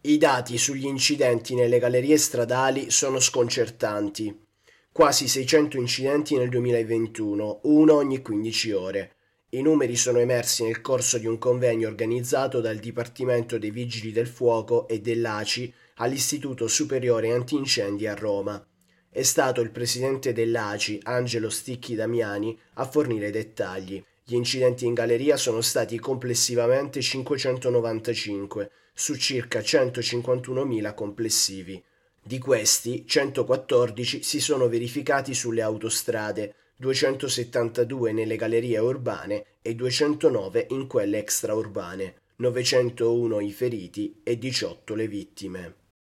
I dati sugli incidenti nelle gallerie stradali sono sconcertanti. Quasi 600 incidenti nel 2021, uno ogni 15 ore. I numeri sono emersi nel corso di un convegno organizzato dal Dipartimento dei Vigili del Fuoco e dell'ACI all'Istituto Superiore Antincendi a Roma. È stato il presidente dell'ACI, Angelo Sticchi Damiani, a fornire i dettagli. Gli incidenti in galleria sono stati complessivamente 595 su circa 151.000 complessivi. Di questi, 114 si sono verificati sulle autostrade, 272 nelle gallerie urbane e 209 in quelle extraurbane, 901 i feriti e 18 le vittime.